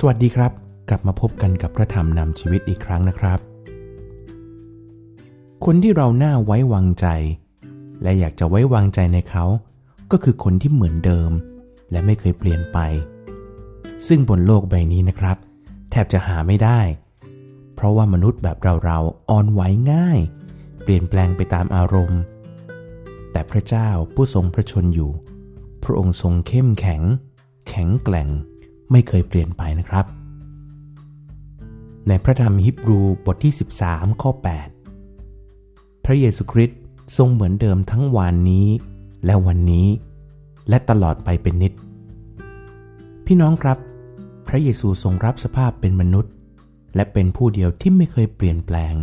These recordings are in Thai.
สวัสดีครับ กลับมาพบกันกับพระธรรมนำชีวิตอีกครั้งนะครับ คนที่เราน่าไว้วางใจ และอยากจะไว้วางใจในเขา ก็คือคนที่เหมือนเดิม และไม่เคยเปลี่ยนไป ซึ่งบนโลกใบนี้นะครับ แทบจะหาไม่ได้ เพราะว่ามนุษย์แบบเราๆอ่อนไหวง่าย เปลี่ยนแปลงไปตามอารมณ์ แต่พระเจ้าผู้ทรงพระชนอยู่ พระองค์ทรงเข้มแข็ง แข็งแกร่ง ไม่เคยเปลี่ยนไปนะครับ ในพระธรรมฮิบรูบทที่ 13 ข้อ 8 พระเยซูคริสต์ทรงเหมือนเดิมทั้งวันนี้ และวันนี้ และตลอดไปเป็นนิด พี่น้องครับ พระเยซูทรงรับสภาพเป็นมนุษย์ และเป็นผู้เดียวที่ไม่เคยเปลี่ยนแปลง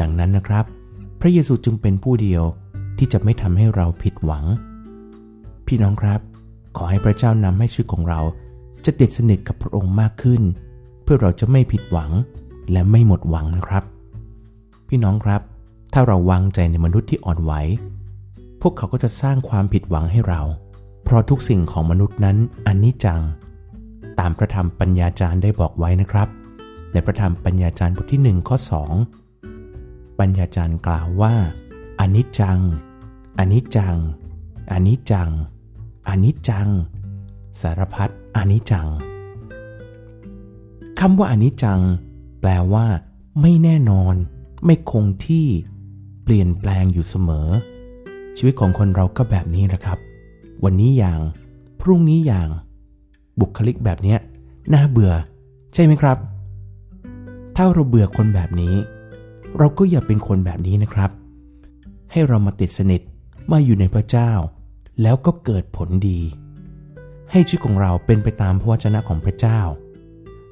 ดังนั้นนะครับ พระเยซูจึงเป็นผู้เดียวที่จะไม่ทำให้เราผิดหวัง พี่น้องครับ ขอให้พระเจ้านำให้ชีวิตของเรา จะติดสนิทกับพระองค์มากขึ้น เพื่อเราจะไม่ผิดหวังและไม่หมดหวังนะครับ พี่น้องครับ ถ้าเราวางใจในมนุษย์ที่อ่อนไหว พวกเขาก็จะสร้างความผิดหวังให้เรา เพราะทุกสิ่งของมนุษย์นั้นอันนี้จัง ตามพระธรรมปัญญาจารย์ได้บอกไว้นะครับ ในพระธรรมปัญญาจารย์บทที่ 1 ข้อ 2 ปัญญาจารย์กล่าวว่าอันนี้จังอันนี้จังอันนี้จังอันนี้จัง สารพัด อนิจจังคำว่าอนิจจัง แปลว่า ไม่แน่นอน ไม่คงที่ เปลี่ยนแปลงอยู่เสมอ ชีวิตของคนเราก็แบบนี้นะครับ วันนี้อย่าง พรุ่งนี้อย่าง บุคลิกแบบนี้น่าเบื่อ ใช่ไหมครับ ถ้าเราเบื่อคนแบบนี้ เราก็อย่าเป็นคนแบบนี้นะครับ ให้เรามาติดสนิทมาอยู่ในพระเจ้า แล้วก็เกิดผลดี ให้ชีวิตของเราเป็นไปตามพระวจนะของพระเจ้า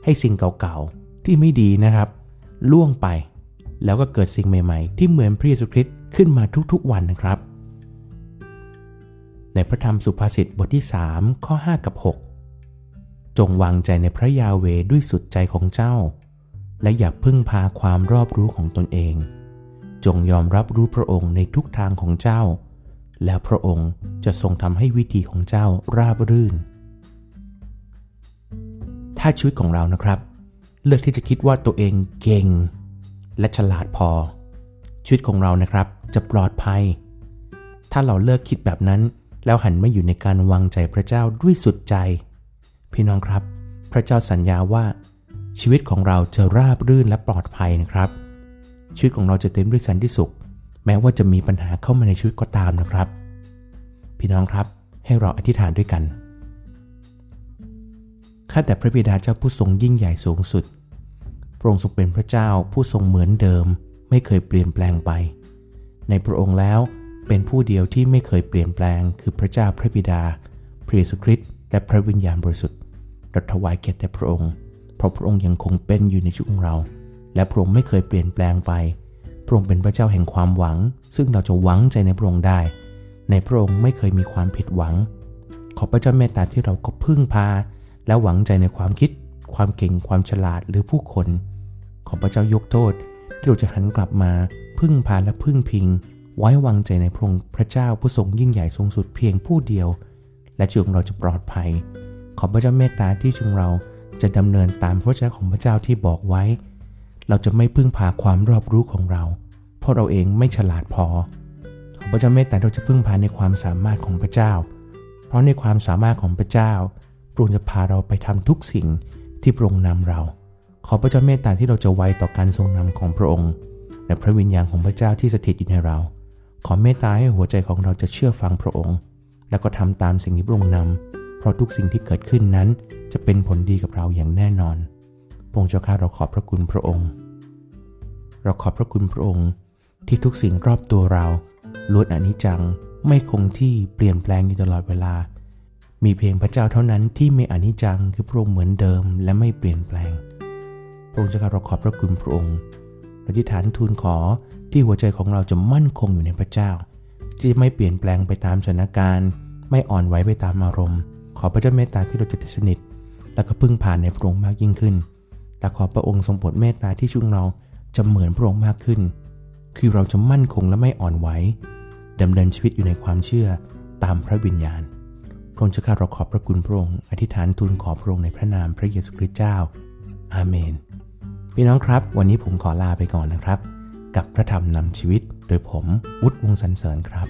ให้สิ่งเก่าๆที่ไม่ดีนะครับ ล่วงไป แล้วก็เกิดสิ่งใหม่ ๆ ที่เหมือนพระเยซูคริสต์ขึ้นมาทุกๆวันนะครับ ในพระธรรมสุภาษิตบทที่ 3 ข้อ 5 กับ 6 จงวางใจในพระยาเวด้วยสุดใจของเจ้า และอย่าพึ่งพาความรอบรู้ของตนเอง จงยอมรับรู้พระองค์ในทุกทางของเจ้า แล้วพระองค์จะทรงทำให้วิธีของเจ้าราบรื่น ถ้าชีวิตของเรานะครับ เลือกที่จะคิดว่าตัวเองเก่ง และฉลาดพอ ชีวิตของเรานะครับจะปลอดภัย ถ้าเราเลิกคิดแบบนั้น แล้วหันมาอยู่ในการวางใจพระเจ้าด้วยสุดใจ พี่น้องครับ พระเจ้าสัญญาว่าชีวิตของเราจะราบรื่นและปลอดภัยนะครับ ชีวิตของเราจะเต็มด้วยสันติสุข แม้ว่าจะมีปัญหาเข้ามาในชีวิตก็ตามนะครับ พี่น้องครับให้เราอธิษฐานด้วยกันข้าแต่พระบิดาเจ้าผู้ทรงยิ่งใหญ่สูงสุด พระองค์ทรงเป็นพระเจ้าผู้ทรงเหมือนเดิม ไม่เคยเปลี่ยนแปลงไป ในพระองค์แล้วเป็นผู้เดียวที่ไม่เคยเปลี่ยนแปลง คือพระเจ้าพระบิดา พระเยซูคริสต์และพระวิญญาณบริสุทธิ์เราถวายเกียรติแด่พระองค์ เพราะพระองค์ยังคงเป็นอยู่ในชีวิตของเรา และพระองค์ไม่เคยเปลี่ยนแปลงไป ระองค์เป็นพระเจ้าแห่งความหวัง ซึ่งเราจะหวังใจในพระองค์ได้ ในพระองค์ไม่เคยมีความผิดหวัง ขอพระเจ้าเมตตาที่เราก็พึ่งพา และหวังใจในความคิด ความเก่งความฉลาดหรือผู้คน ขอพระเจ้ายกโทษที่เราจะหันกลับมาพึ่งพาและพึ่งพิง ไว้วางใจในพระองค์พระเจ้าผู้ทรงยิ่งใหญ่สูงสุดเพียงผู้เดียว และชีวิตของเราจะปลอดภัย ขอพระเจ้าเมตตาที่จึงเราจะดำเนินตามพระวจนะของพระเจ้าที่บอกไว้ เราจะไม่พึ่งพาความรอบรู้ของเรา เพราะเราเองไม่ฉลาดพอ ขอพระเจ้าเมตตาเราจะพึ่งพาในความสามารถของพระเจ้า เพราะในความสามารถของพระเจ้าพระองค์จะพาเราไปทำทุกสิ่งที่พระองค์นำเรา ขอพระเจ้าเมตตาที่เราจะไวต่อการทรงนำของพระองค์และพระวิญญาณของพระเจ้าที่สถิตอยู่ในเรา ขอเมตตาให้หัวใจของเราจะเชื่อฟังพระองค์ แล้วก็ทำตามสิ่งที่พระองค์นำเพราะทุกสิ่งที่เกิดขึ้นนั้น จะเป็นผลดีกับเราอย่างแน่นอนพระองค์เจ้าข้าเราขอบพระคุณพระองค์ เราขอบพระคุณพระองค์ ที่ทุกสิ่งรอบตัวเราล้วนอนิจจังไม่คงที่เปลี่ยนแปลงอยู่ตลอดเวลา มีเพียงพระเจ้าเท่านั้นที่ไม่อนิจจังคือพระองค์เหมือนเดิมและไม่เปลี่ยนแปลง พระองค์จะเราขอบพระคุณพระองค์อธิษฐานทูลขอที่หัวใจของเราจะมั่นคงอยู่ในพระเจ้า ที่ไม่เปลี่ยนแปลงไปตามสถานการณ์ ไม่อ่อนไหวไปตามอารมณ์ ขอพระเจ้าเมตตาที่เราจะติดสนิท และก็พึ่งผ่านในพระองค์มากยิ่งขึ้น และขอพระองค์ทรงโปรดเมตตาที่ช่วงเราจะเหมือนพระองค์มากขึ้น คือเราจะมั่นคงและไม่อ่อนไหวดำเนินชีวิตอยู่ในความเชื่อตามพระวิญญาณ พระองค์เจ้าข้าเราขอบพระคุณพระองค์อธิษฐานทูลขอพระองค์ในพระนามพระเยซูคริสต์เจ้า อาเมน พี่น้องครับ วันนี้ผมขอลาไปก่อนนะครับ กับพระธรรมนำชีวิต โดยผมวุฒิวงศ์สันเสริญครับ